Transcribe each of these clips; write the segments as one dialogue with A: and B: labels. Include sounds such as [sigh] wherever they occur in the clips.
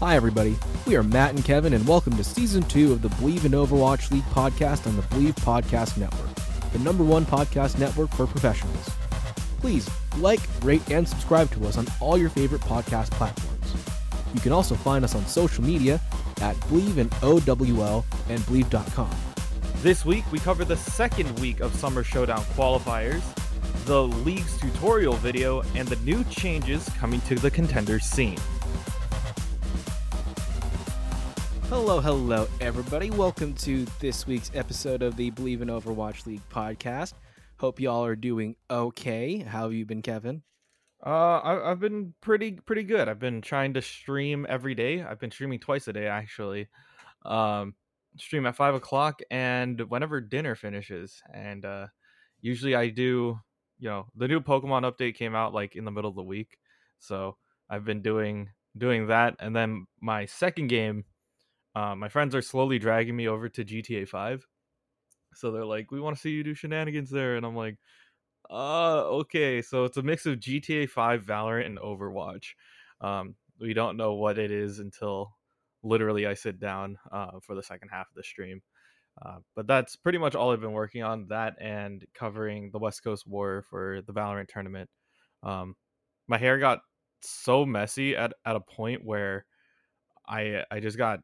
A: Hi, everybody. We are Matt and Kevin, and welcome to season two of the Believe in Overwatch League podcast on the Believe Podcast Network, the number one podcast network for professionals. Please like, rate, and subscribe to us on all your favorite podcast platforms. You can also find us on social media at Believe in OWL and Believe.com.
B: This week, we cover the second week of Summer Showdown qualifiers, the league's tutorial video, and the new changes coming to the contenders scene.
A: Hello, hello, everybody. Welcome to this week's episode of the Believe in Overwatch League podcast. Hope y'all are doing okay. How have you been, Kevin?
B: Uh, I, I've been pretty pretty good. I've been trying to stream every day. I've been streaming twice a day actually. Um, stream at five o'clock and whenever dinner finishes. And uh, usually I do. You know, the new Pokemon update came out like in the middle of the week, so I've been doing doing that. And then my second game uh, my friends are slowly dragging me over to GTA 5. So they're like, we want to see you do shenanigans there. And I'm like, uh, okay. So it's a mix of GTA 5, Valorant, and Overwatch. Um, we don't know what it is until literally I sit down uh, for the second half of the stream. Uh, but that's pretty much all I've been working on that and covering the West Coast War for the Valorant tournament. Um, my hair got so messy at, at a point where I I just got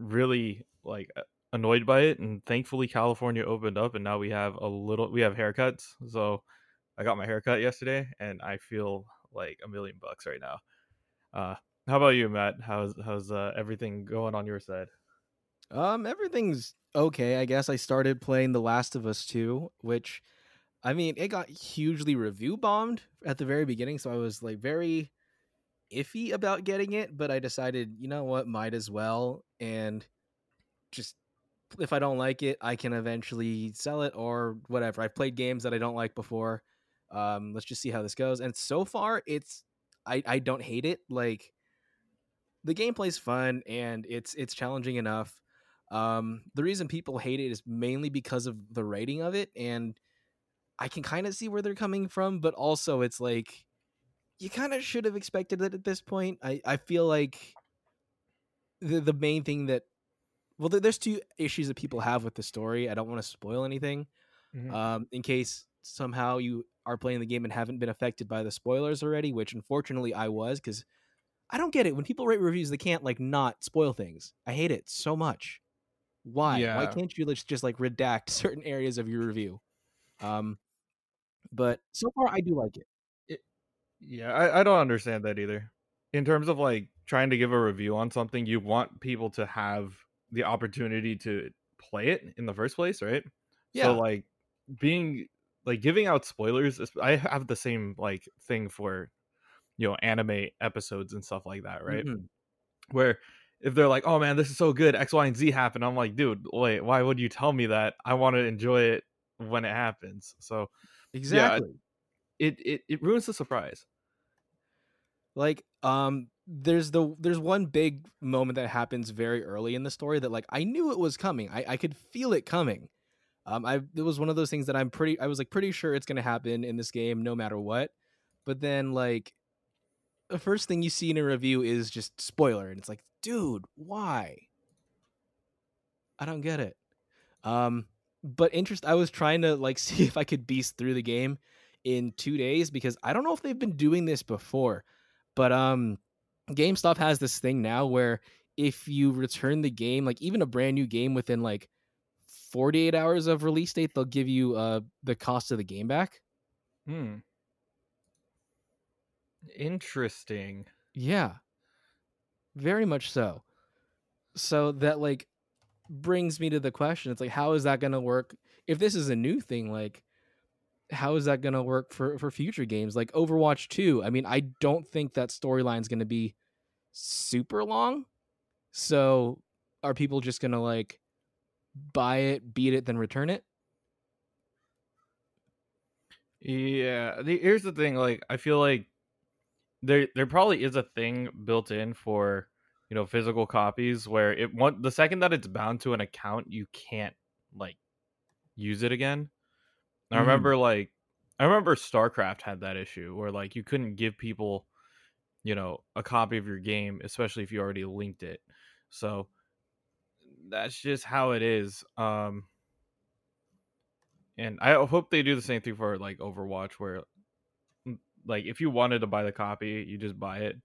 B: really like annoyed by it and thankfully california opened up and now we have a little we have haircuts so i got my haircut yesterday and i feel like a million bucks right now. Uh how about you matt? How's how's uh, everything going on your side?
A: Um everything's okay i guess. I started playing the last of us 2 which i mean it got hugely review bombed at the very beginning so i was like very iffy about getting it, but I decided, you know what, might as well. And just if I don't like it, I can eventually sell it or whatever. I've played games that I don't like before. Um, let's just see how this goes. And so far, it's I I don't hate it. Like the gameplay's fun and it's it's challenging enough. Um, the reason people hate it is mainly because of the rating of it, and I can kind of see where they're coming from, but also it's like you kind of should have expected it at this point. I, I feel like the the main thing that well, there's two issues that people have with the story. I don't want to spoil anything, mm-hmm. um, in case somehow you are playing the game and haven't been affected by the spoilers already. Which unfortunately I was because I don't get it when people write reviews they can't like not spoil things. I hate it so much. Why? Yeah. Why can't you just just like redact [laughs] certain areas of your review? Um, but so far I do like it.
B: Yeah, I, I don't understand that either. In terms of like trying to give a review on something, you want people to have the opportunity to play it in the first place, right? Yeah. So like being like giving out spoilers, I have the same like thing for you know anime episodes and stuff like that, right? Mm-hmm. Where if they're like, "Oh man, this is so good, X, Y, and Z happen," I'm like, "Dude, wait, why would you tell me that? I want to enjoy it when it happens." So
A: exactly,
B: yeah, it it it ruins the surprise.
A: Like, um, there's the there's one big moment that happens very early in the story that like I knew it was coming. I, I could feel it coming. Um, I it was one of those things that I'm pretty I was like pretty sure it's gonna happen in this game no matter what. But then like the first thing you see in a review is just spoiler, and it's like, dude, why? I don't get it. Um, but interest I was trying to like [laughs] see if I could beast through the game in two days because I don't know if they've been doing this before. But um GameStop has this thing now where if you return the game, like even a brand new game within like 48 hours of release date, they'll give you uh the cost of the game back.
B: Hmm. Interesting.
A: Yeah. Very much so. So that like brings me to the question. It's like how is that going to work if this is a new thing like how is that going to work for for future games like Overwatch 2? I mean, I don't think that storyline's going to be super long. So, are people just going to like buy it, beat it, then return it?
B: Yeah, the, here's the thing. Like, I feel like there there probably is a thing built in for you know physical copies where it want the second that it's bound to an account, you can't like use it again. I remember like I remember StarCraft had that issue where like you couldn't give people you know, a copy of your game, especially if you already linked it. So that's just how it is. Um and I hope they do the same thing for like Overwatch where mm, like if you wanted to buy the copy, you just buy it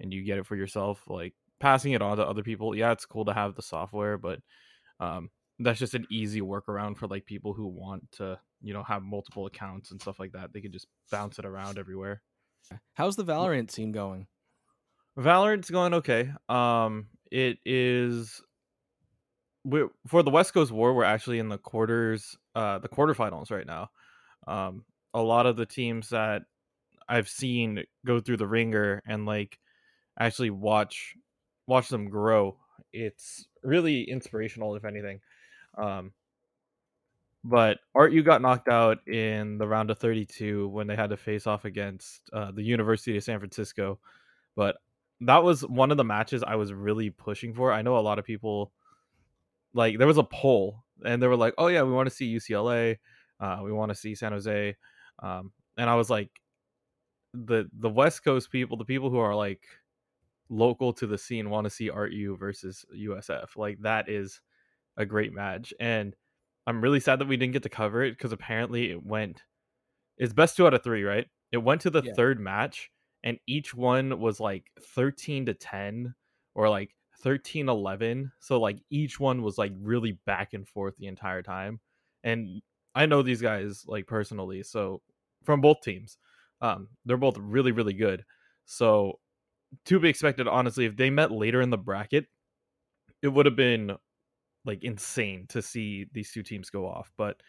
B: and you get it for yourself. Like passing it on to other people, yeah, it's cool to have the software, but um that's just an easy workaround for like people who want to, you know, have multiple accounts and stuff like that. They can just bounce it around everywhere.
A: How's the Valorant scene going?
B: Valorant's going okay. Um, it is we for the West Coast War. We're actually in the quarters, uh, the quarterfinals right now. Um, a lot of the teams that I've seen go through the ringer and like actually watch watch them grow. It's really inspirational, if anything. Um, but Artu got knocked out in the round of 32 when they had to face off against uh, the University of San Francisco. But that was one of the matches I was really pushing for. I know a lot of people like there was a poll and they were like, "Oh yeah, we want to see UCLA, uh, we want to see San Jose," um, and I was like, the the West Coast people, the people who are like local to the scene, want to see Art Artu versus USF. Like that is a great match, and I'm really sad that we didn't get to cover it because apparently it went. It's best two out of three, right? It went to the
A: Yeah.
B: third match, and each one was like 13 to 10 or like 13 11. So like each one was like really back and forth the entire time. And I know these guys like personally, so from both teams, um, they're both really really good. So to be expected, honestly, if they met later in the bracket, it would have been like insane to see these two teams go off. But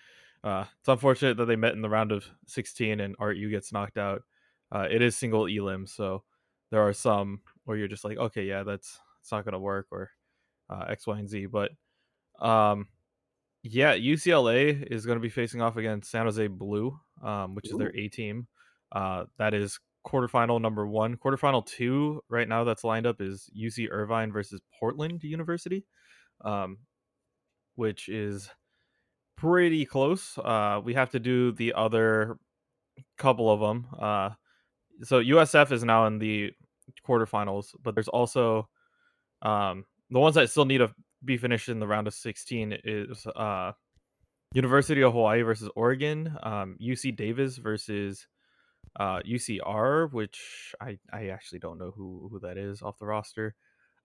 B: uh, it's unfortunate that they met in the round of 16 and Artu gets knocked out. Uh, it is single elim, so there are some where you're just like, okay, yeah, that's it's not gonna work or uh, X, Y, and Z. But um, yeah, UCLA is going to be facing off against San Jose Blue, um, which is their A team. Uh, that is quarterfinal number one. Quarterfinal two right now that's lined up is UC Irvine versus Portland University, um, which is pretty close. Uh, we have to do the other couple of them. Uh, so USF is now in the quarterfinals, but there's also um, the ones that still need to be finished in the round of 16 is uh, University of Hawaii versus Oregon, um, UC Davis versus uh, UCR, which I, I actually don't know who, who that is off the roster.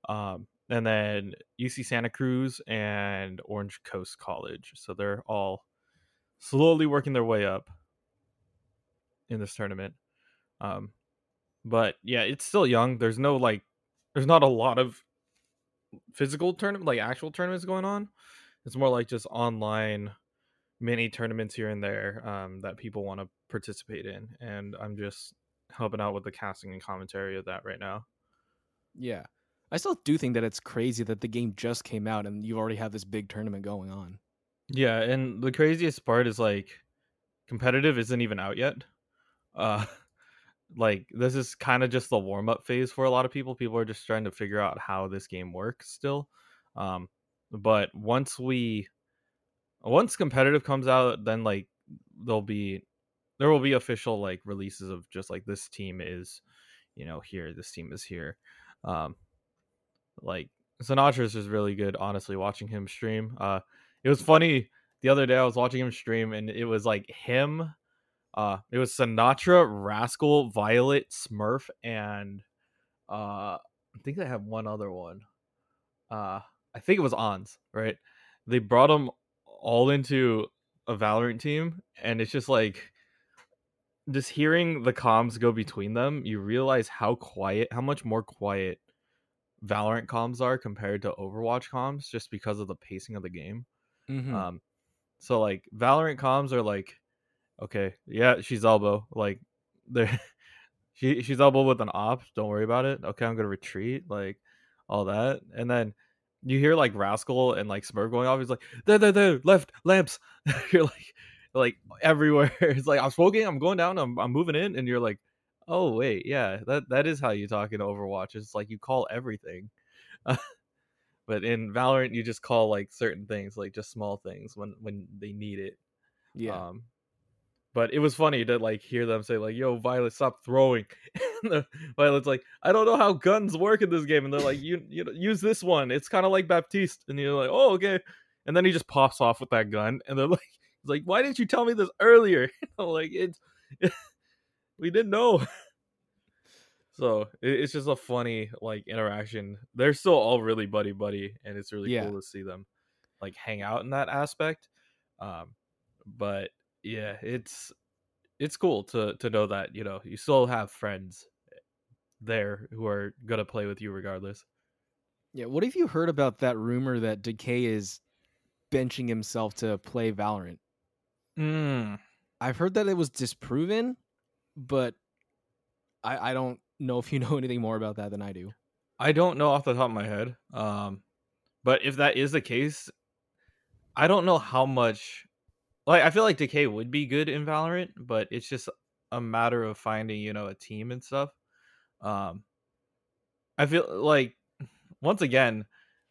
B: Um, and then UC Santa Cruz and Orange Coast College. So they're all slowly working their way up in this tournament. Um, but yeah, it's still young. There's no like, there's not a lot of physical tournament, like actual tournaments going on. It's more like just online mini tournaments here and there um, that people want to participate in, and I'm just helping out with the casting and commentary of that right now.
A: Yeah. I still do think that it's crazy that the game just came out and you already have this big tournament going on.
B: Yeah, and the craziest part is like competitive isn't even out yet. Uh [laughs] like this is kind of just the warm up phase for a lot of people. People are just trying to figure out how this game works still. Um but once we once competitive comes out, then like there'll be there will be official like releases of just like this team is you know here, this team is here. Um like Sinatraa is just really good. Honestly, watching him stream, uh, it was funny. The other day, I was watching him stream, and it was like him. Uh, it was Sinatraa, Rascal, Violet, Smurf, and uh, I think they have one other one. Uh, I think it was Ons. Right? They brought them all into a Valorant team, and it's just like just hearing the comms go between them. You realize how quiet, how much more quiet Valorant comms are compared to Overwatch comms just because of the pacing of the game.
A: Mm-hmm.
B: Um so like Valorant comms are like okay, yeah, she's elbow. Like there, [laughs] she she's elbow with an op, don't worry about it. Okay, I'm to retreat like all that. And then you hear like Rascal and like Smurf going off. He's like, there, there, there, left, lamps. [laughs] you're like, like everywhere. [laughs] It's like I'm smoking, I'm going down, I'm, I'm moving in, and you're like, oh wait, yeah, that that is how you talk in Overwatch. It's like you call everything, [laughs] but in Valorant you just call like certain things, like just small things when when they need it.
A: yeah.
B: Um, but it was funny to like hear them say like, "Yo, Violet, stop throwing." [laughs] Violet's like, I don't know how guns work in this game, and they're like, you you know, use this one. It's kind of like Baptiste, and you're like, oh okay. And then he just pops off with that gun, and they're [laughs] like, he's like, why didn't you tell me this earlier? like it's we didn't know. [laughs] So it's just a funny like interaction. They're still all really buddy buddy, and it's really
A: Yeah.
B: cool to see them like hang out in that aspect. Um, but yeah, it's it's cool to to know that you know you still have friends there who are gonna play with you regardless.
A: Yeah, what have you heard about that rumor that Decay is benching himself to play Valorant?
B: Mm.
A: I've heard that it was disproven, but I I don't know if you [laughs] know anything more about that than I do.
B: I don't know off the top of my head. Um, but if that is the case, I don't know how much. Like, I feel like Decay would be good in Valorant, but it's just a matter of finding, you know, a team and stuff. Um, I feel like once again,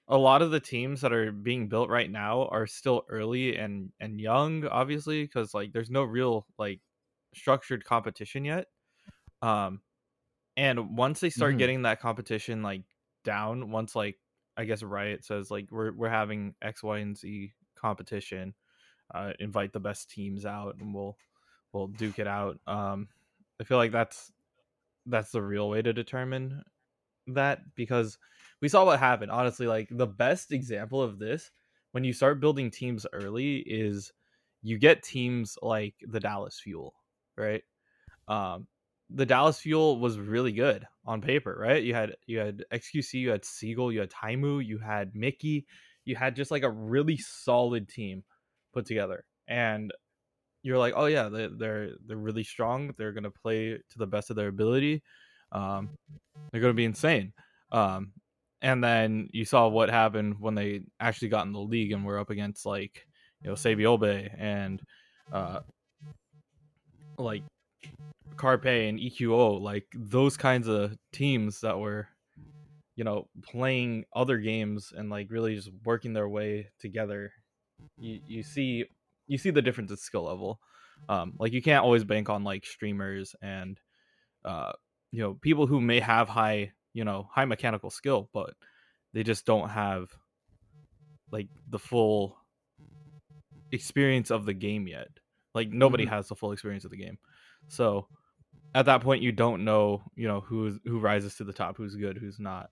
B: a lot of the teams that are being built right now are still early and and young, obviously, because like there's no real like structured competition yet. Um, and once they start
A: Mhm.
B: getting that competition like down, once like I guess Riot says like we're we're having X, Y, and Z competition, uh, invite the best teams out, and we'll we'll duke it out. Um, I feel like that's that's the real way to determine that because we saw what happened. Honestly, like the best example of this when you start building teams early is you get teams like the Dallas Fuel, right? Um, the Dallas Fuel was really good on paper, right? You had you had XQC, you had Seagull, you had Taimu, you had Mickey, you had just like a really solid team put together, and you're like, oh yeah, they, they're they're really strong. They're gonna play to the best of their ability. Um, they're gonna be insane. Um, and then you saw what happened when they actually got in the league and were up against like you know Saebyeolbe and uh, like Carpe and EQO, like those kinds of teams that were, you know, playing other games and like really just working their way together. You you see you see the difference in skill level. Um, like you can't always bank on like streamers and uh, you know people who may have high you know high mechanical skill, but they just don't have like the full experience of the game yet. Like nobody
A: Mhm.
B: has the full experience of the game. So at that point you don't know, you know, who's who rises to the top, who's good, who's not,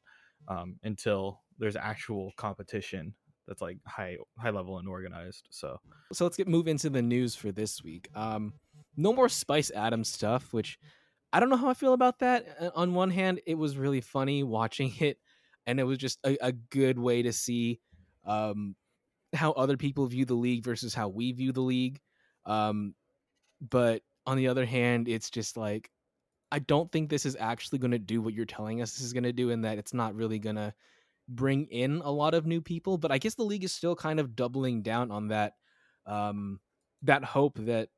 B: um, until there's actual competition that's like high high level and organized. So
A: So let's get move into the news for this week. Um, no more Spice Adams stuff, which I don't know how I feel about that. Uh, On one hand, it was really funny watching [laughs] it, and it was just a, a good way to see um, how other people view the league versus how we view the league. Um, but on the other hand, it's just like I don't think this is actually going to do what you're telling us this is going to do, and that it's not really going to bring in a lot of new people. But I guess the league is still kind of doubling down on that um, that hope that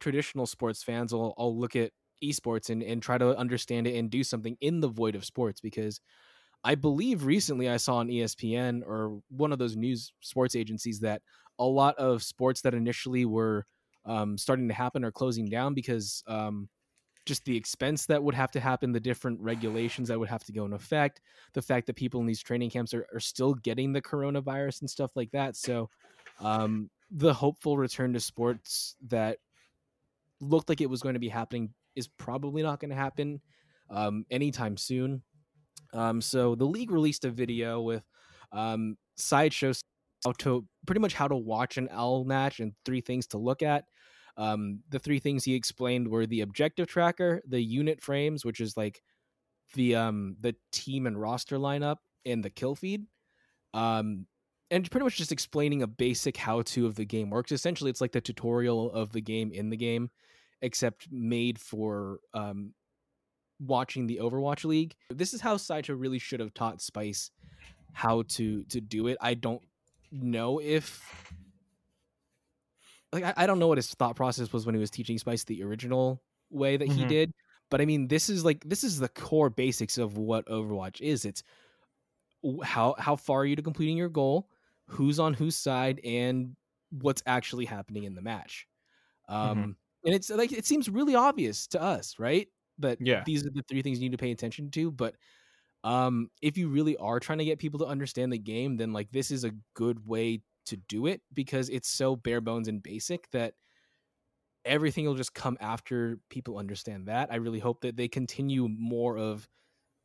A: traditional sports fans will all look at esports and, and try to understand it and do something in the void of sports because I believe recently I saw on ESPN or one of those news sports agencies that a lot of sports that initially were um, starting to happen or closing down because um, just the expense that would have to happen, the different regulations that would have to go in effect, the fact that people in these training camps are, are still getting the coronavirus and stuff like that. So um, the hopeful return to sports that looked like it was going to be happening is probably not going to happen um, anytime soon. Um, so the league released a video with um, sideshow how to pretty much how to watch an L match and three things to look at. Um, the three things he explained were the objective tracker, the unit frames, which is like the um the team and roster lineup, and the kill feed. Um, and pretty much just explaining a basic how to of the game works. Essentially, it's like the tutorial of the game in the game, except made for um watching the Overwatch League. This is how Sideshow really should have taught Spice how to to do it. I don't know if like I, I don't know what his thought process was when he was teaching Spice the original way that he
B: Mhm.
A: did. But I mean, this is like this is the core basics of what Overwatch is. It's how how far are you to completing your goal, who's on whose side, and what's actually happening in the match. Um, And it's like it seems really obvious to us, right? that
B: Yeah.
A: these are the three things you need to pay attention to. But um, if you really are trying to get people to understand the game, then like this is a good way to do it because it's so bare bones and basic that everything will just come after people understand that. I really hope that they continue more of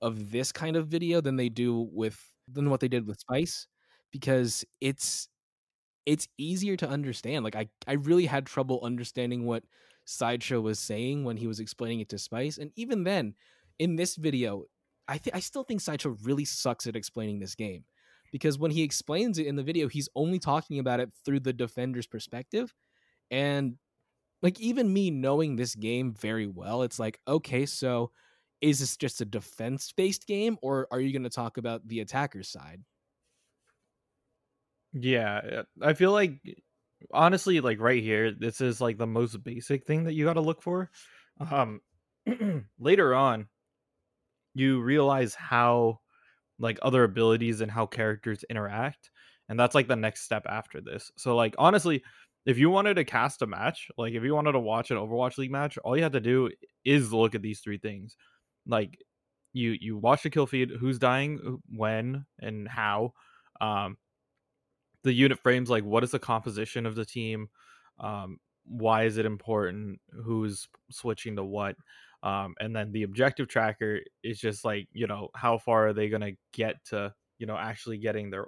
A: of this kind of video than they do with than what they did with Spice because it's it's easier to understand. Like I I really had trouble understanding what Sideshow was saying when he was explaining it to Spice and even then in this video I th- I still think Sideshow really sucks at explaining this game because when he explains it in the video he's only talking about it through the defender's perspective and like even me knowing this game very well it's like okay so is this just a defense based game or are you going to talk about the attacker's side
B: Yeah, uh, I feel like honestly, like right here, this is like the most basic thing that you got to look for. Um, [clears throat] later on, you realize how like other abilities and how characters interact, and that's like the next step after this. So, like honestly, if you wanted to cast a match, like if you wanted to watch an Overwatch League match, all you have to do is look at these three things. Like you you watch the kill feed, who's dying, when, and how. Um, the unit frames like what is the composition of the team um, why is it important who's switching to what um, and then the objective tracker is just like you know how far are they going to get to you know actually getting their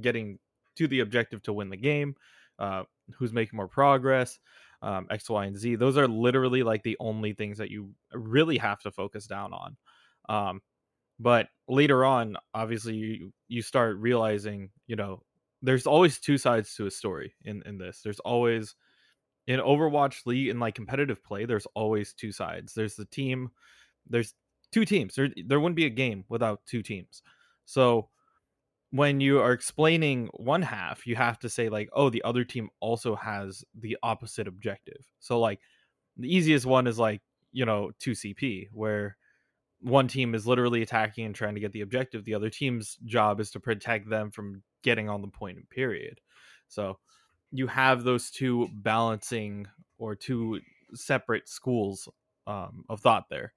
B: getting to the objective to win the game uh, who's making more progress um, x y and z those are literally like the only things that you really have to focus down on um, but later on obviously you, you start realizing you know there's always two sides to a story in in this. There's always in Overwatch League in like competitive play. There's always two sides. There's the team. There's two teams. There there wouldn't be a game without two teams. So when you are explaining one half, you have to say like, oh, the other team also has the opposite objective. So like the easiest one is like you know 2CP where one team is literally attacking and trying to get the objective. The other team's job is to protect them from getting on the point period. So you have those two balancing or two separate schools um, of thought there,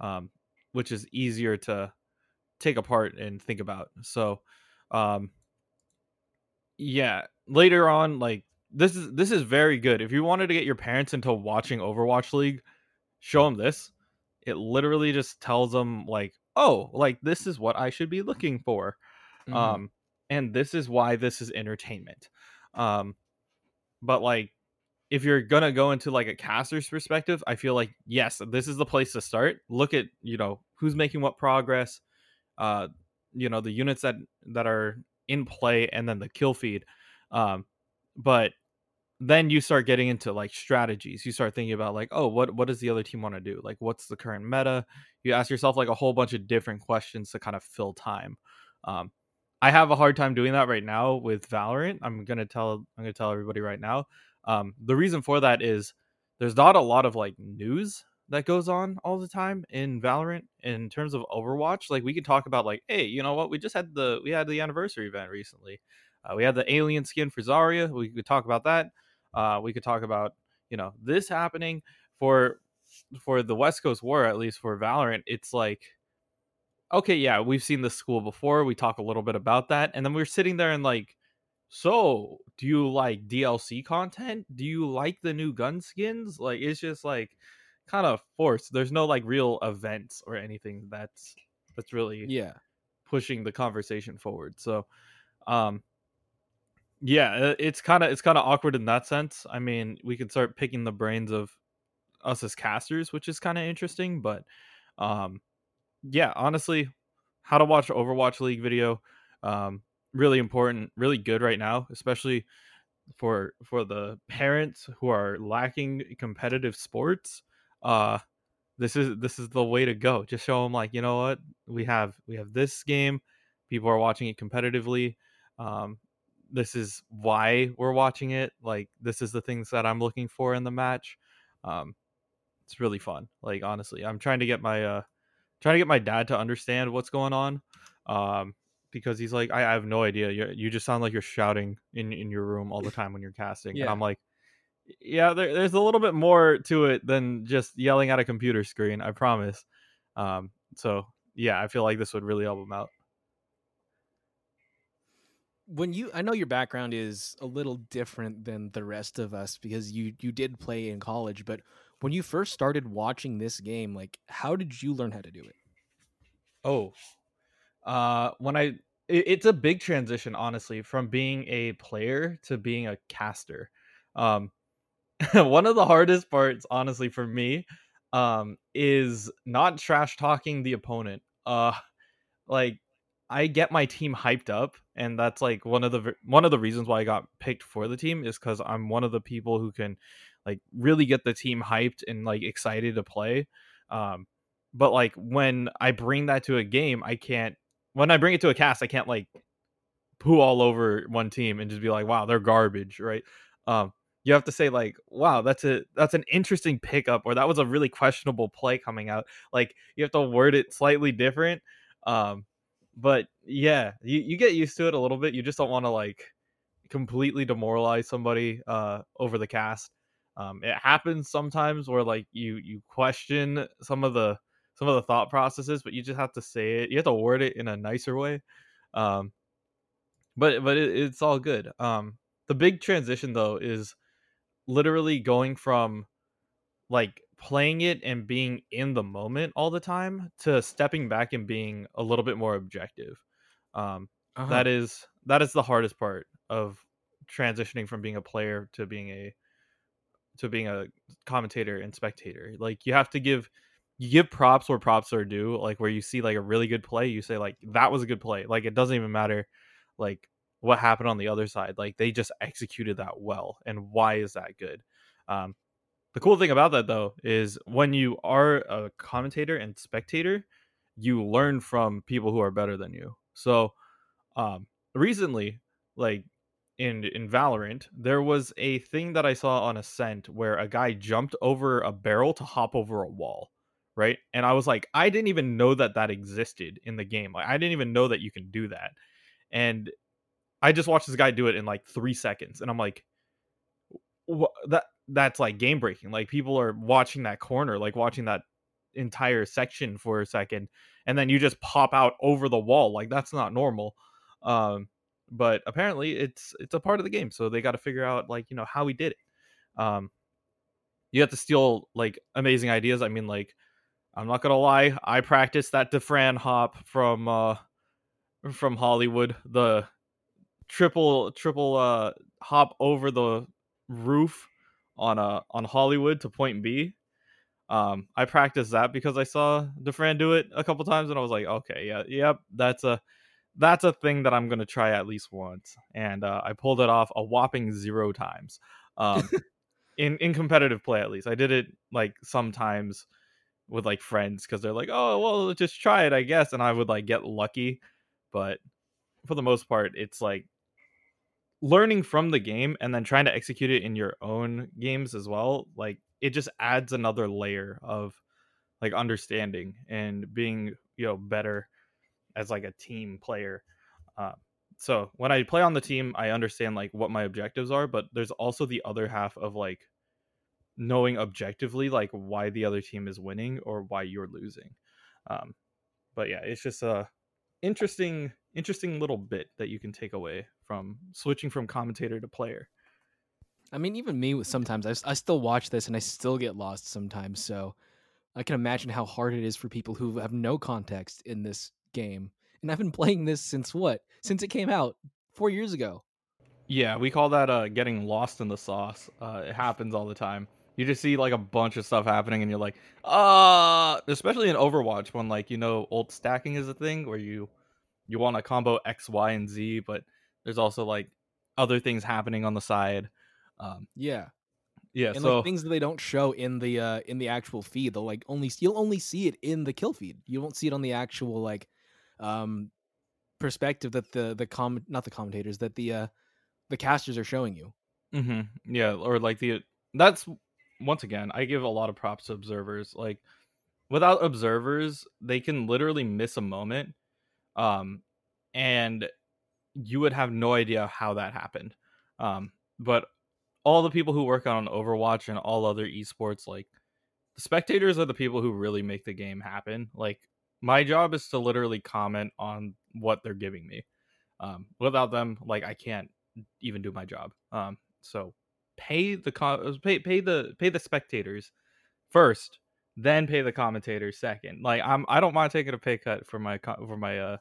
B: um, which is easier to take apart and think about. So, um, yeah, later on, like this is this is very good. If you wanted to get your parents into watching Overwatch League, show them this. It literally just tells them like, oh, like this is what I should be looking for.
A: Mhm.
B: Um, and this is why this is entertainment. Um, but like if you're gonna go into like a caster's perspective, I feel like yes, this is the place to start. Look at you know who's making what progress, uh, you know the units that that are in play, and then the kill feed. Um, but then you start getting into like strategies. You start thinking about like, oh, what what does the other team want to do? Like, what's the current meta? You ask yourself like a whole bunch of different questions to kind of fill time. Um, I have a hard time doing that right now with Valorant. I'm gonna tell I'm gonna tell everybody right now. Um, the reason for that is there's not a lot of like news that goes on all the time in Valorant in terms of Overwatch. Like we could talk about like, hey, you know what? We just had the we had the anniversary event recently. Uh, we had the alien skin for Zarya. We could talk about that. Uh, we could talk about you know this happening for for the West Coast War at least for Valorant. It's like okay, yeah, we've seen this school before. We talk a little bit about that, and then we're sitting there and like, so do you like DLC content? Do you like the new gun skins? Like, it's just like kind of forced. There's no like real events or anything that's that's really
A: yeah
B: pushing the conversation forward. So, um, yeah, it's kind of it's kind of awkward in that sense. I mean, we can start picking the brains of us as casters, which is kind of interesting, but um, yeah, honestly, how to watch Overwatch League video, um, really important, really good right now, especially for for the parents who are lacking competitive sports. Uh, this is this is the way to go. Just show them like, you know what, we have we have this game. People are watching it competitively. Um, this is why we're watching it. Like, this is the things that I'm looking for in the match. Um, it's really fun. Like, honestly, I'm trying to get my uh trying to get my dad to understand what's going on um because he's like i, I have no idea you you just sound like you're shouting in in your room all the time when you're casting and
A: Yeah.
B: i'm like yeah, there, there's a little bit more to it than just yelling at a computer screen. I promise. Um, so yeah, I feel like this would really help him out.
A: When you, I know your background is a little different than the rest of us because you you did play in college, but when you first started watching this game, like how did you learn how to do it?
B: Oh, uh, when I it, it's a big transition, honestly, from being a player to being a caster. Um, [laughs] one of the hardest parts, honestly, for me, um, is not trash talking the opponent. Uh, like I get my team hyped up, and that's like one of the one of the reasons why I got picked for the team is because I'm one of the people who can like really get the team hyped and like excited to play. Um, but like when I bring that to a game, I can't. When I bring it to a cast, I can't like poo all over one team and just be like, "Wow, they're garbage," right? Um, you have to say like, "Wow, that's a that's an interesting pickup," or "That was a really questionable play coming out." Like you have to word it slightly different. Um, but yeah, you, you get used to it a little bit. You just don't want to like completely demoralize somebody uh over the cast. Um, it happens sometimes where like you you question some of the some of the thought processes, but you just have to say it. You have to word it in a nicer way. Um, but but it, it's all good. Um, the big transition though is literally going from like playing it and being in the moment all the time to stepping back and being a little bit more objective. Um, uh-huh. that is that is the hardest part of transitioning from being a player to being a to being a commentator and spectator. Like you have to give you give props where props are due. Like where you see like a really good play, you say like that was a good play. Like it doesn't even matter like what happened on the other side. Like they just executed that well, and why is that good? Um, the cool thing about that though is when you are a commentator and spectator, you learn from people who are better than you. So, um, recently, like in in Valorant, there was a thing that I saw on Ascent where a guy jumped over a barrel to hop over a wall, right? And I was like, I didn't even know that that existed in the game. Like, I didn't even know that you can do that. And I just watched this guy do it in like three seconds, and I'm like, that that's like game breaking. Like people are watching that corner, like watching that entire section for a second, and then you just pop out over the wall. Like that's not normal. Um, but apparently it's it's a part of the game, so they got to figure out like you know how he did it. Um, you have to steal like amazing ideas. I mean, like I'm not gonna lie, I practiced that Dafran hop from uh from Hollywood, the triple triple uh hop over the roof on uh, on Hollywood to point B. Um, I practiced that because I saw Dafran do it a couple times, and I was like, okay, yeah, yep, that's a that's a thing that I'm gonna try at least once, and uh, I pulled it off a whopping zero times. Um, [laughs] in in competitive play, at least I did it like sometimes with like friends because they're like, oh, well, just try it, I guess, and I would like get lucky, but for the most part, it's like learning from the game and then trying to execute it in your own games as well like it just adds another layer of like understanding and being you know better as like a team player uh, so when i play on the team i understand like what my objectives are but there's also the other half of like knowing objectively like why the other team is winning or why you're losing um but yeah it's just a interesting interesting little bit that you can take away from switching from commentator to player.
A: I mean, even me, sometimes I, I still watch this and I still get lost sometimes. So I can imagine how hard it is for people who have no context in this game. And I've been playing this since what? Since it came out four years ago.
B: Yeah, we call that uh, getting lost in the sauce. Uh, it happens all the time. You just see like a bunch of stuff happening, and you're like, uh, especially in Overwatch when like you know ult stacking is a thing where you you want to combo X, Y, and Z, but there's also like other things happening on the side. Um,
A: yeah,
B: yeah.
A: And
B: so
A: like, things that they don't show in the uh, in the actual feed, they'll like only you'll only see it in the kill feed. You won't see it on the actual like um perspective that the the com not the commentators that the uh the casters are showing you.
B: Mm-hmm. Yeah, or like the that's once again I give a lot of props to observers. Like without observers, they can literally miss a moment um, and you would have no idea how that happened. Um, but all the people who work on Overwatch and all other esports, like the spectators are the people who really make the game happen. Like my job is to literally comment on what they're giving me. Um, without them, like I can't even do my job. Um, so pay the pay pay the pay the spectators first, then pay the commentators second. Like I'm I don't mind taking a pay cut for my for my uh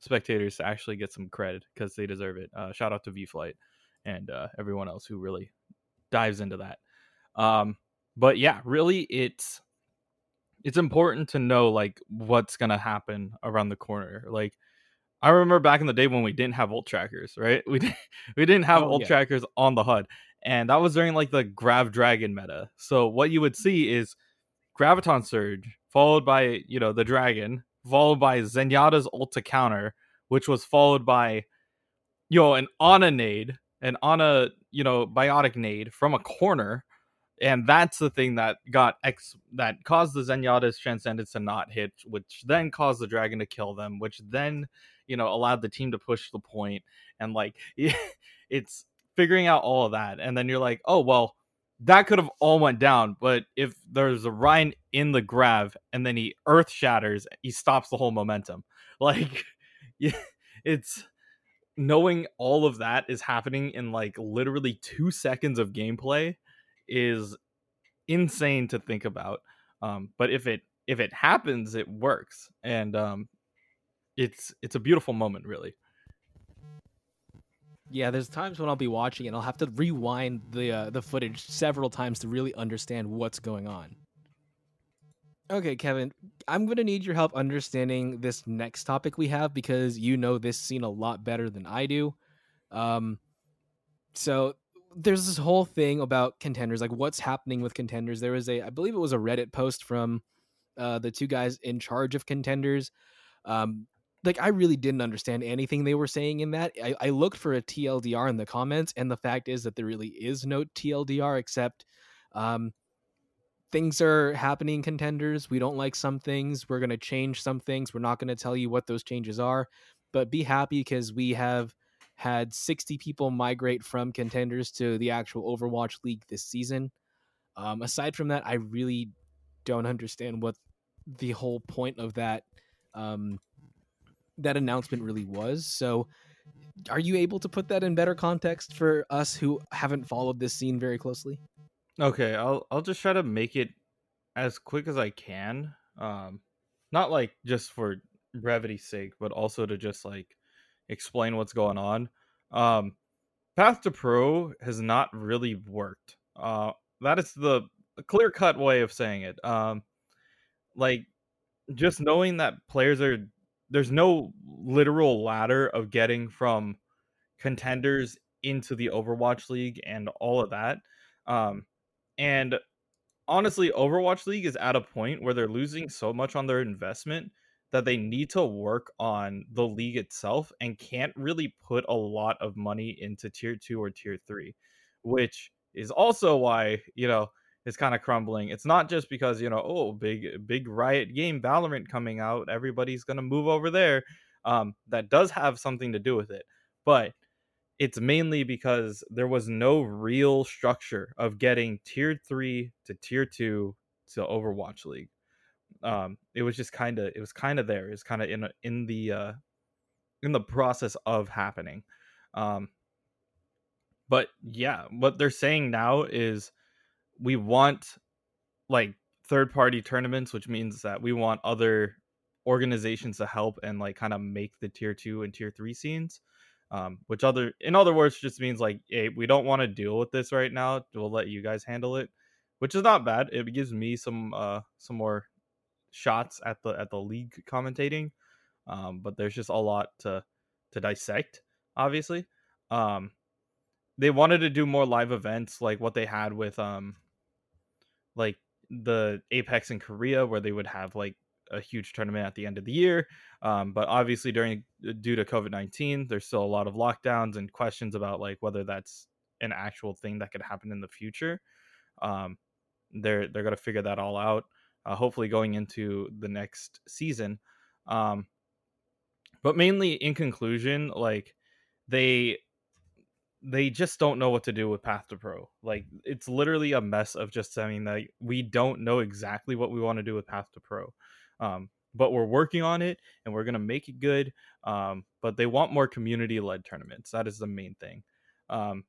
B: spectators to actually get some credit because they deserve it. Uh, shout out to V Flight and uh, everyone else who really dives into that. Um, but yeah, really, it's it's important to know like what's gonna happen around the corner. Like I remember back in the day when we didn't have ult trackers, right? [laughs] We didn't [laughs] we didn't have oh, ult yeah. trackers on the HUD, and that was during like the Grav Dragon meta. So what you would see is Graviton Surge followed by you know the Dragon, followed by Zenyatta's ult to counter, which was followed by you know an Ana nade, an Ana you know biotic nade from a corner, and that's the thing that got X that caused the Zenyatta's Transcendence to not hit, which then caused the Dragon to kill them, which then you know allowed the team to push the point and like [laughs] it's figuring out all of that and then you're like oh well that could have all went down but if there's a Rein in the grav and then he earth shatters he stops the whole momentum. [laughs] Like yeah it's knowing all of that is happening in like literally two seconds of gameplay is insane to think about um but if it if it happens it works and um it's it's a beautiful moment, really.
A: Yeah, there's times when I'll be watching and I'll have to rewind the uh, the footage several times to really understand what's going on. Okay, Kevin, I'm going to need your help understanding this next topic we have because you know this scene a lot better than I do. Um, so there's this whole thing about contenders, like what's happening with contenders. There was a, I believe it was a Reddit post from uh, the two guys in charge of contenders. Um, like I really didn't understand anything they were saying in that. I, I looked for a TLDR in the comments, and the fact is that there really is no TLDR except um, things are happening contenders. We don't like some things. We're gonna change some things. We're not gonna tell you what those changes are, but be happy because we have had 60 people migrate from contenders to the actual Overwatch League this season. Um, aside from that, I really don't understand what the whole point of that um, that announcement really was. So, are you able to put that in better context for us who haven't followed this scene very closely?
B: Okay, I'll I'll just try to make it as quick as I can. Um, not like just for brevity's sake, but also to just like explain what's going on. Um, Path to Pro has not really worked. Uh, that is the clear cut way of saying it. Um, like just knowing that players are there's no literal ladder of getting from contenders into the Overwatch League and all of that. Um, and honestly, Overwatch League is at a point where they're losing so much on their investment that they need to work on the league itself and can't really put a lot of money into tier two or tier three, which is also why, you know, it's kind of crumbling. It's not just because you know, oh, big big riot game Valorant coming out, everybody's gonna move over there. Um, that does have something to do with it, but it's mainly because there was no real structure of getting tier three to tier two to Overwatch League. Um, it was just kind of it was kind of there. It's kind of in in the uh, in the process of happening. Um, but yeah, what they're saying now is we want like third party tournaments, which means that we want other organizations to help and like kind of make the tier two and tier three scenes. Um, which other in other words just means like hey, we don't want to deal with this right now. We'll let you guys handle it, which is not bad. It gives me some uh some more shots at the at the league commentating. Um, but there's just a lot to to dissect, obviously. Um, they wanted to do more live events like what they had with um like the Apex in Korea where they would have like a huge tournament at the end of the year. Um, but obviously during uh, due to COVID nineteen, there's still a lot of lockdowns and questions about like whether that's an actual thing that could happen in the future. Um, they're they're gonna figure that all out. Uh, hopefully going into the next season. Um, but mainly in conclusion, like they they just don't know what to do with Path to Pro. Like it's literally a mess of just saying that we don't know exactly what we want to do with Path to Pro. Um, but we're working on it and we're gonna make it good. Um, but they want more community led tournaments. That is the main thing. Um,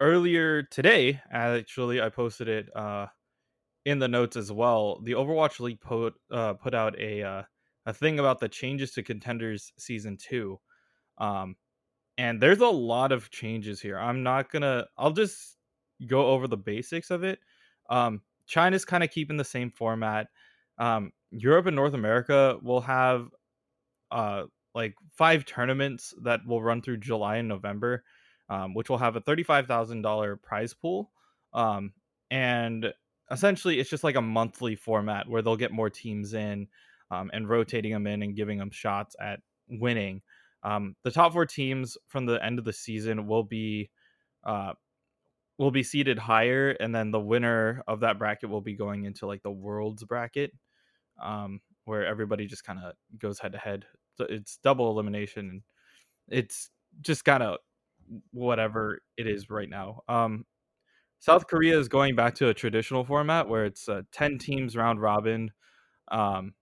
B: earlier today, actually, I posted it uh, in the notes as well. The Overwatch League put uh, put out a uh, a thing about the changes to Contenders season two. Um, and there's a lot of changes here. I'm not gonna. I'll just go over the basics of it. Um, China's kind of keeping the same format. Um, Europe and North America will have uh like five tournaments that will run through July and November, um, which will have a thirty-five thousand dollar prize pool. Um, and essentially, it's just like a monthly format where they'll get more teams in, um, and rotating them in and giving them shots at winning. Um, the top four teams from the end of the season will be uh, will be seated higher, and then the winner of that bracket will be going into like the world's bracket, um, where everybody just kind of goes head to head. It's double elimination. It's just kind of whatever it is right now. Um, South Korea is going back to a traditional format where it's uh, ten teams round robin, um,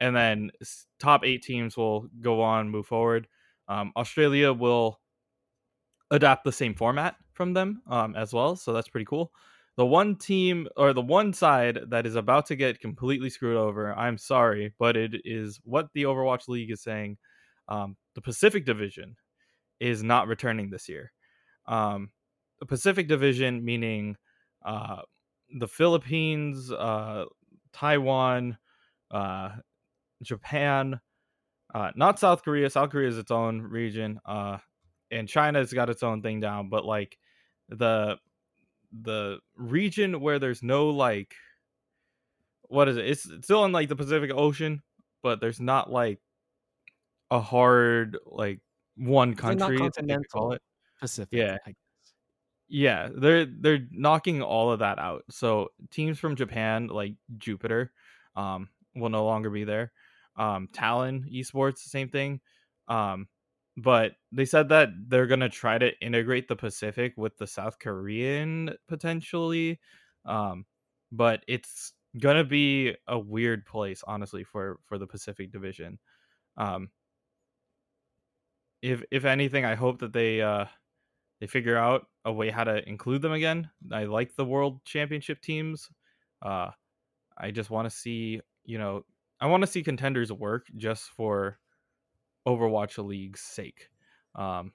B: and then top eight teams will go on move forward. Um, Australia will adapt the same format from them um, as well, so that's pretty cool. The one team or the one side that is about to get completely screwed over, I'm sorry, but it is what the Overwatch League is saying. Um, the Pacific Division is not returning this year. Um, the Pacific Division, meaning uh, the Philippines, uh, Taiwan, uh, Japan, uh, not South Korea. South Korea is its own region, uh, and China's got its own thing down. But like the the region where there's no like what is it? It's, it's still in like the Pacific Ocean, but there's not like a hard like one country.
A: continental it. Pacific.
B: Yeah. Yeah, they're they're knocking all of that out. So teams from Japan, like Jupiter, um, will no longer be there um, Talon Esports, same thing. Um, but they said that they're gonna try to integrate the Pacific with the South Korean potentially. Um, but it's gonna be a weird place, honestly, for for the Pacific Division. Um, if if anything, I hope that they uh they figure out a way how to include them again. I like the World Championship teams. Uh, I just want to see you know I want to see contenders work just for Overwatch League's sake. Um,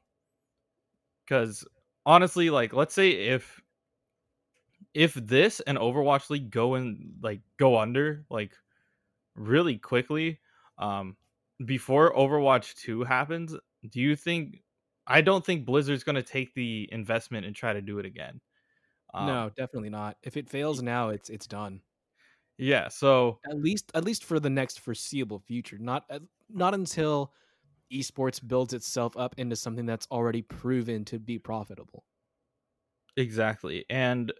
B: because honestly, like, let's say if if this and Overwatch League go and like go under like really quickly, um, before Overwatch Two happens, do you think? I don't think Blizzard's going to take the investment and try to do it again.
A: Um, no, definitely not. If it fails now, it's it's done.
B: Yeah, so
A: at least at least for the next foreseeable future, not not until esports builds itself up into something that's already proven to be profitable.
B: Exactly. And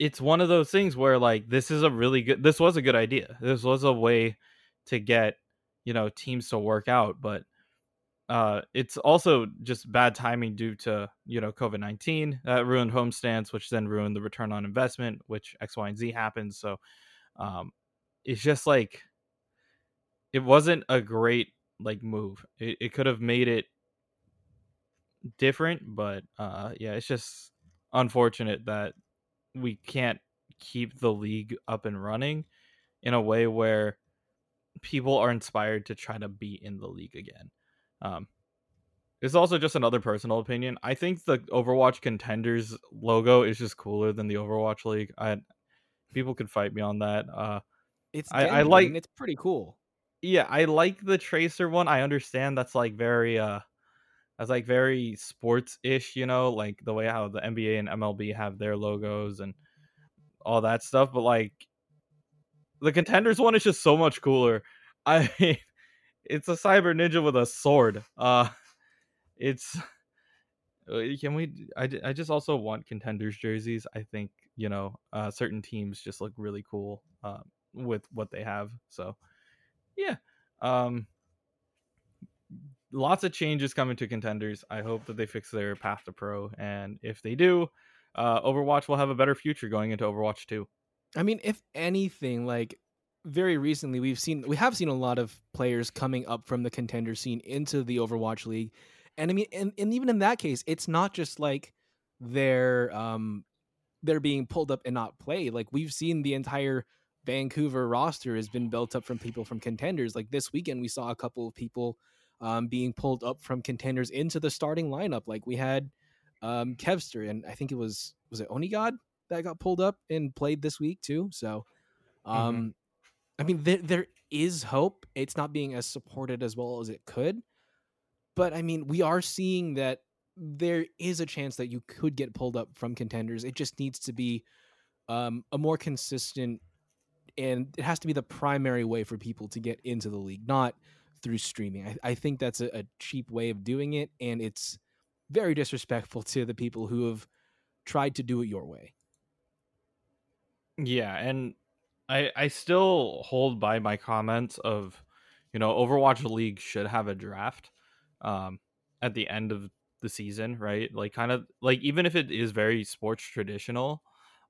B: it's one of those things where like this is a really good this was a good idea. This was a way to get, you know, teams to work out, but uh, it's also just bad timing due to you know COVID nineteen that ruined home homestands, which then ruined the return on investment, which X, Y, and Z happens. So um, it's just like it wasn't a great like move. It, it could have made it different, but uh, yeah, it's just unfortunate that we can't keep the league up and running in a way where people are inspired to try to be in the league again. Um, it's also just another personal opinion. I think the Overwatch Contenders logo is just cooler than the Overwatch League. I people could fight me on that. Uh,
A: it's I, I like it's pretty cool.
B: Yeah, I like the Tracer one. I understand that's like very uh that's like very sports ish, you know, like the way how the NBA and MLB have their logos and all that stuff. But like the contenders one is just so much cooler. [laughs] I mean, it's a cyber ninja with a sword. Uh [laughs] it's uh, can we I, I just also want contenders jerseys i think you know uh, certain teams just look really cool uh, with what they have so yeah um lots of changes coming to contenders. I hope that they fix their path to pro, and if they do, uh, Overwatch will have a better future going into Overwatch 2.
A: I mean, if anything, like very recently, we've seen we have seen a lot of players coming up from the contender scene into the Overwatch League, and I mean, and, and even in that case, it's not just like they're um they're being pulled up and not played. Like we've seen the entire Vancouver roster has been built up from people from contenders. Like this weekend, we saw a couple of people um, being pulled up from contenders into the starting lineup. Like we had um, Kevster, and I think it was was it Onigod that got pulled up and played this week too. So, um, mm-hmm. I mean, there there is hope. It's not being as supported as well as it could, but I mean, we are seeing that there is a chance that you could get pulled up from contenders. It just needs to be um, a more consistent, and it has to be the primary way for people to get into the league, not through streaming. I, I think that's a, a cheap way of doing it, and it's very disrespectful to the people who have tried to do it your way.
B: Yeah, and I I still hold by my comments of, you know, Overwatch League should have a draft um at the end of the season, right? Like kind of like even if it is very sports traditional,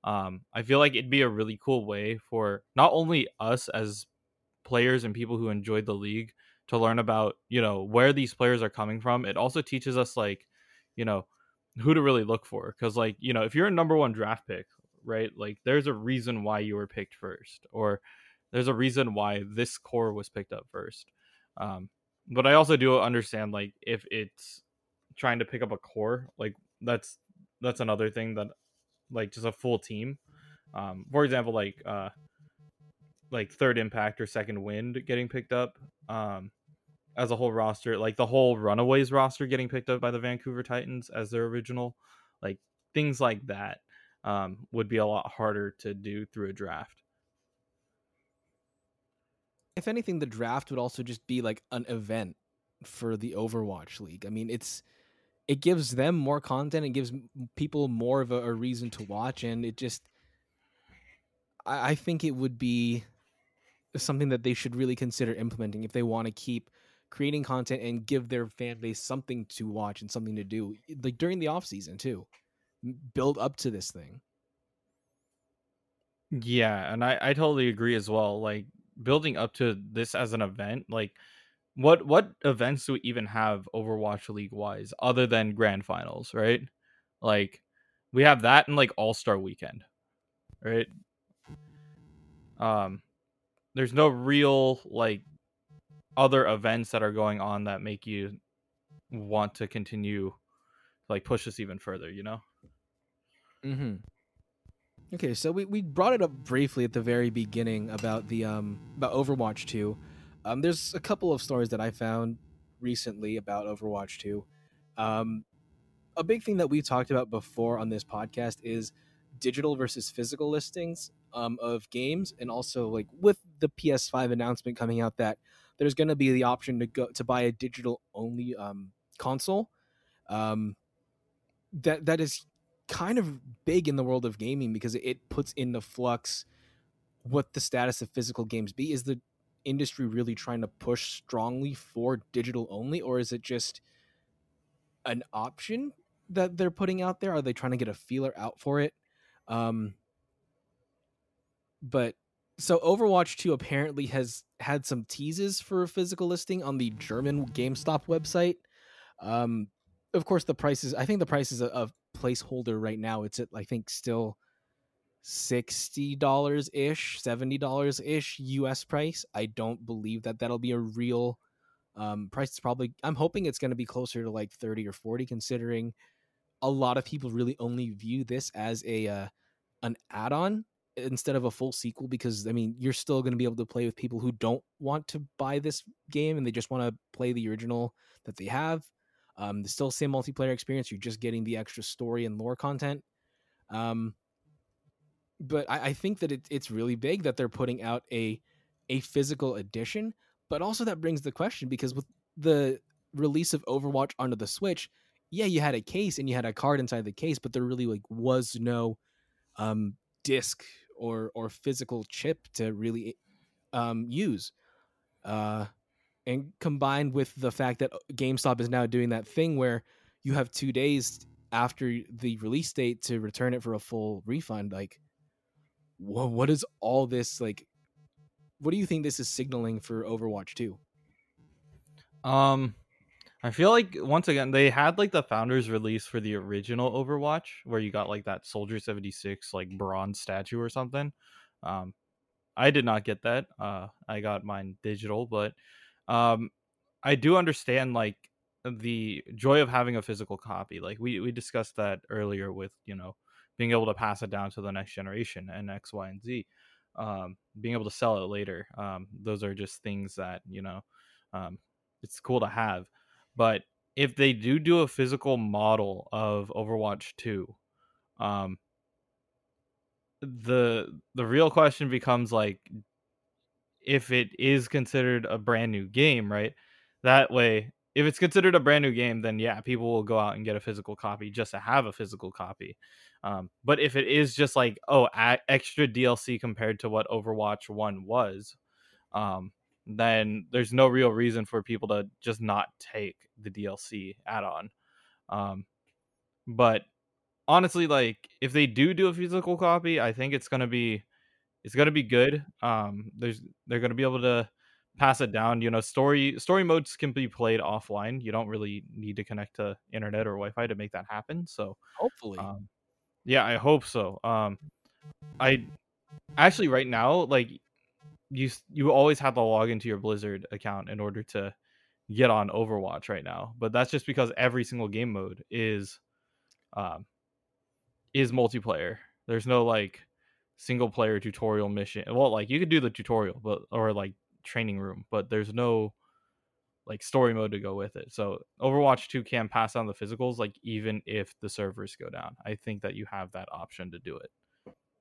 B: um, I feel like it'd be a really cool way for not only us as players and people who enjoyed the league to learn about, you know, where these players are coming from. It also teaches us like, you know, who to really look for. Cause like, you know, if you're a number one draft pick, right? Like there's a reason why you were picked first, or there's a reason why this core was picked up first. Um, but I also do understand like if it's trying to pick up a core like that's that's another thing that like just a full team um for example like uh like third impact or second wind getting picked up um as a whole roster like the whole runaways roster getting picked up by the vancouver titans as their original like things like that um would be a lot harder to do through a draft
A: if anything the draft would also just be like an event for the overwatch league i mean it's it gives them more content. It gives people more of a, a reason to watch, and it just I, I think it would be something that they should really consider implementing if they want to keep creating content and give their fan base something to watch and something to do like during the off season too build up to this thing
B: yeah and i i totally agree as well like building up to this as an event like what what events do we even have Overwatch League wise other than grand finals, right? Like we have that in like All Star Weekend, right? Um, there's no real like other events that are going on that make you want to continue like push this even further, you know?
A: Mm-hmm. Okay, so we, we brought it up briefly at the very beginning about the um about Overwatch 2. Um, there's a couple of stories that I found recently about Overwatch 2. Um, a big thing that we talked about before on this podcast is digital versus physical listings um, of games, and also like with the PS5 announcement coming out that there's going to be the option to go to buy a digital only um, console. Um, that that is kind of big in the world of gaming because it puts into flux what the status of physical games be. Is the industry really trying to push strongly for digital only, or is it just an option that they're putting out there? Are they trying to get a feeler out for it? Um, but so Overwatch 2 apparently has had some teases for a physical listing on the German GameStop website. Um, of course, the prices, I think the price is a, a placeholder right now. It's at, I think, still $60 ish, $70 ish US price. I don't believe that that'll be a real um, price. It's probably, I'm hoping it's going to be closer to like 30 or 40, considering a lot of people really only view this as a, uh, an add on instead of a full sequel because I mean, you're still going to be able to play with people who don't want to buy this game and they just want to play the original that they have. Um, still same multiplayer experience. You're just getting the extra story and lore content. Um, but I, I think that it, it's really big that they're putting out a a physical edition. But also that brings the question because with the release of Overwatch onto the Switch, yeah, you had a case and you had a card inside the case, but there really like was no um disc or or physical chip to really um use. Uh and combined with the fact that uh, GameStop is now doing that thing where you have 2 days after the release date to return it for a full refund like wh- what is all this like what do you think this is signaling for Overwatch 2?
B: Um, I feel like once again they had like the founders release for the original Overwatch where you got like that Soldier 76 like bronze statue or something. Um I did not get that. Uh I got mine digital, but um I do understand like the joy of having a physical copy. Like we we discussed that earlier with, you know, being able to pass it down to the next generation and X, Y, and Z. Um, being able to sell it later. Um, those are just things that, you know, um, it's cool to have. But if they do do a physical model of Overwatch 2, um, the the real question becomes like if it is considered a brand new game, right? That way, if it's considered a brand new game, then yeah, people will go out and get a physical copy just to have a physical copy. Um, but if it is just like oh, a- extra DLC compared to what Overwatch One was, um, then there's no real reason for people to just not take the DLC add-on. Um, but honestly, like if they do do a physical copy, I think it's gonna be it's gonna be good. Um, there's they're gonna be able to pass it down. You know, story story modes can be played offline. You don't really need to connect to internet or Wi-Fi to make that happen. So
A: hopefully,
B: um, yeah, I hope so. Um, I actually right now like you you always have to log into your Blizzard account in order to get on Overwatch right now. But that's just because every single game mode is um is multiplayer. There's no like single player tutorial mission. Well, like you could do the tutorial, but or like training room, but there's no like story mode to go with it. So Overwatch 2 can pass on the physicals like even if the servers go down. I think that you have that option to do it.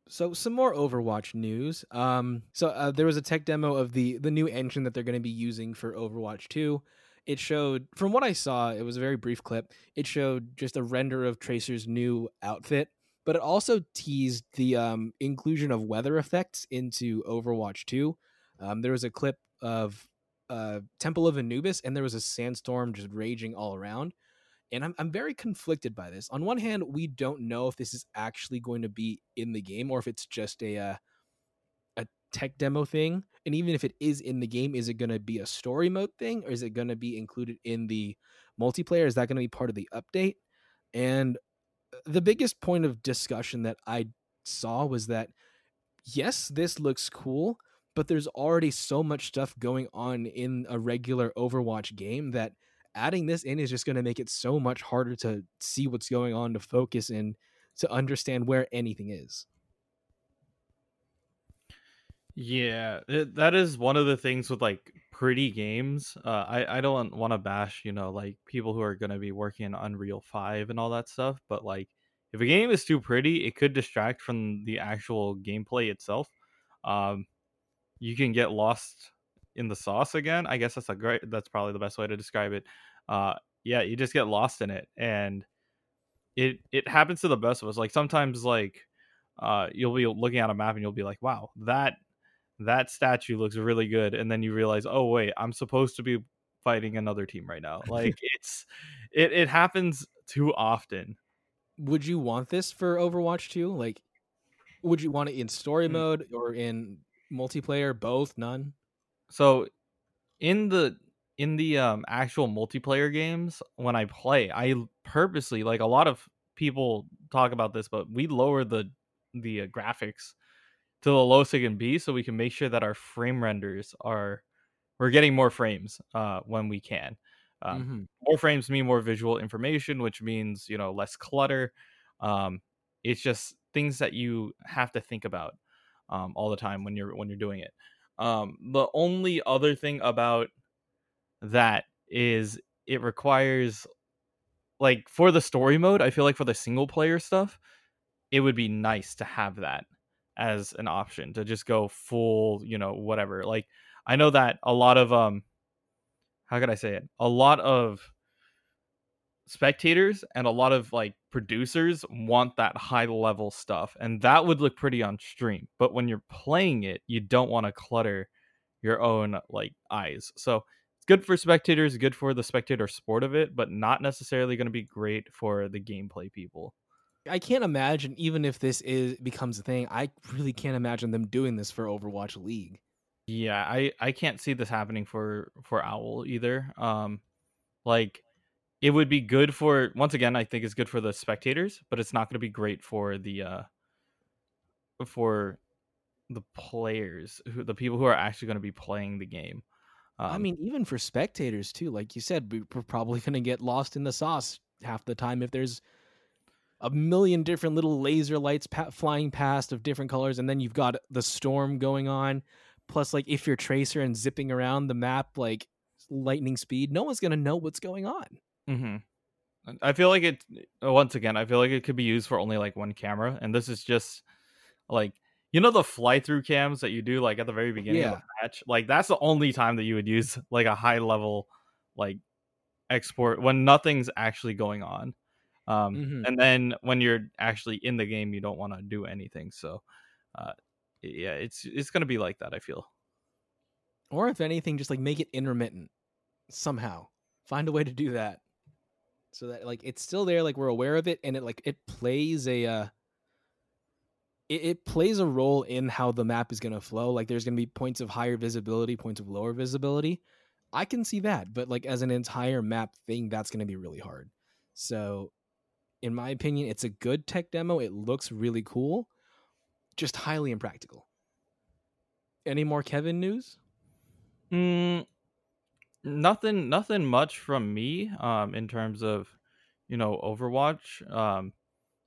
A: So some more Overwatch news. Um, so uh, there was a tech demo of the the new engine that they're going to be using for Overwatch 2. It showed, from what I saw, it was a very brief clip. It showed just a render of Tracer's new outfit, but it also teased the um, inclusion of weather effects into Overwatch 2. Um, there was a clip of uh, Temple of Anubis, and there was a sandstorm just raging all around and I'm, I'm very conflicted by this. On one hand, we don't know if this is actually going to be in the game or if it's just a uh, a tech demo thing. And even if it is in the game, is it going to be a story mode thing or is it going to be included in the multiplayer? Is that going to be part of the update? And the biggest point of discussion that I saw was that yes, this looks cool, but there's already so much stuff going on in a regular Overwatch game that adding this in is just going to make it so much harder to see what's going on, to focus and to understand where anything is.
B: Yeah, it, that is one of the things with like pretty games. Uh, I I don't want to bash you know like people who are going to be working in Unreal Five and all that stuff, but like if a game is too pretty, it could distract from the actual gameplay itself. Um, you can get lost in the sauce again. I guess that's a great. That's probably the best way to describe it. Uh, yeah, you just get lost in it, and it it happens to the best of us. Like sometimes, like uh, you'll be looking at a map and you'll be like, "Wow, that that statue looks really good," and then you realize, "Oh wait, I'm supposed to be fighting another team right now." Like [laughs] it's it it happens too often.
A: Would you want this for Overwatch 2? Like, would you want it in story mm. mode or in multiplayer? Both? None?
B: So in the in the um actual multiplayer games when I play, I purposely like a lot of people talk about this, but we lower the the uh, graphics to the lowest it can be so we can make sure that our frame renders are we're getting more frames uh when we can. Um, mm-hmm. More frames mean more visual information, which means you know less clutter. Um, it's just things that you have to think about um, all the time when you're when you're doing it. Um, the only other thing about that is it requires like for the story mode, I feel like for the single player stuff, it would be nice to have that as an option to just go full, you know, whatever. Like I know that a lot of um how could I say it? A lot of spectators and a lot of like producers want that high level stuff and that would look pretty on stream but when you're playing it you don't want to clutter your own like eyes so it's good for spectators, good for the spectator sport of it, but not necessarily going to be great for the gameplay people.
A: I can't imagine even if this is becomes a thing. I really can't imagine them doing this for Overwatch League.
B: Yeah, I I can't see this happening for for Owl either. Um like it would be good for once again, I think it's good for the spectators, but it's not going to be great for the uh for the players, who the people who are actually going to be playing the game.
A: Um, I mean, even for spectators too. Like you said, we're probably going to get lost in the sauce half the time if there's a million different little laser lights pa- flying past of different colors, and then you've got the storm going on. Plus, like if you're Tracer and zipping around the map like lightning speed, no one's to know what's going on.
B: Mm-hmm. I feel like it. Once again, I feel like it could be used for only like one camera, and this is just like you know the fly through cams that you do like at the very beginning yeah. of the match like that's the only time that you would use like a high level like export when nothing's actually going on um mm-hmm. and then when you're actually in the game you don't want to do anything so uh yeah it's it's gonna be like that i feel
A: or if anything just like make it intermittent somehow find a way to do that so that like it's still there like we're aware of it and it like it plays a uh it, it plays a role in how the map is going to flow. Like there's going to be points of higher visibility, points of lower visibility. I can see that, but like as an entire map thing, that's going to be really hard. So, in my opinion, it's a good tech demo. It looks really cool, just highly impractical. Any more Kevin news?
B: Mm, nothing. Nothing much from me. Um, in terms of, you know, Overwatch. Um,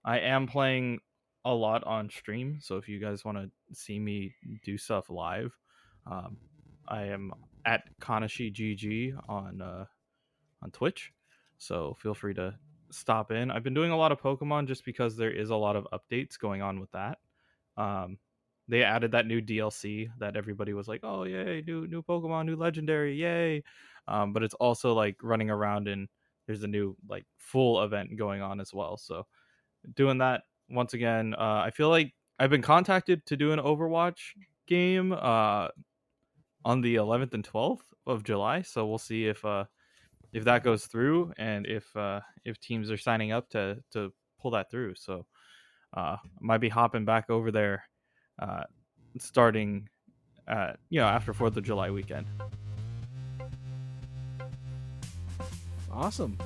B: I am playing a lot on stream. So if you guys want to see me do stuff live, um, I am at Kanashi GG on uh, on Twitch. So feel free to stop in. I've been doing a lot of Pokemon just because there is a lot of updates going on with that. Um, they added that new DLC that everybody was like, "Oh yay, new new Pokemon, new legendary, yay!" Um, but it's also like running around and there's a new like full event going on as well. So doing that once again, uh, I feel like I've been contacted to do an Overwatch game uh, on the 11th and 12th of July. So we'll see if uh, if that goes through and if uh, if teams are signing up to to pull that through. So uh, might be hopping back over there uh, starting uh, you know after Fourth of July weekend.
A: Awesome.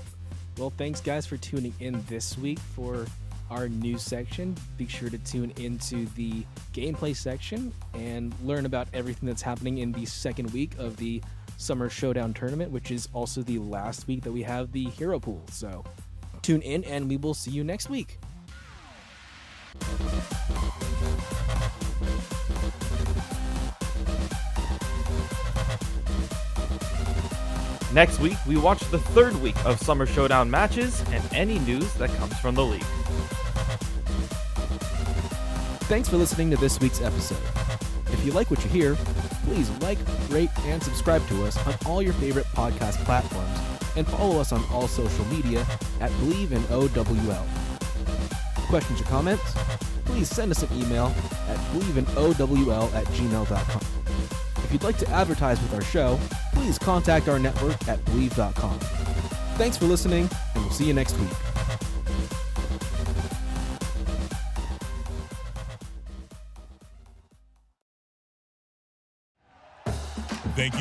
A: Well, thanks guys for tuning in this week for our news section. Be sure to tune into the gameplay section and learn about everything that's happening in the second week of the Summer Showdown tournament, which is also the last week that we have the hero pool. So tune in and we will see you next week.
B: Next week, we watch the third week of Summer Showdown matches and any news that comes from the league.
A: Thanks for listening to this week's episode. If you like what you hear, please like, rate, and subscribe to us on all your favorite podcast platforms and follow us on all social media at Bleav in OWL. Questions or comments? Please send us an email at bleavinowl at gmail.com. If you'd like to advertise with our show, please contact our network at bleav.com. Thanks for listening, and we'll see you next week.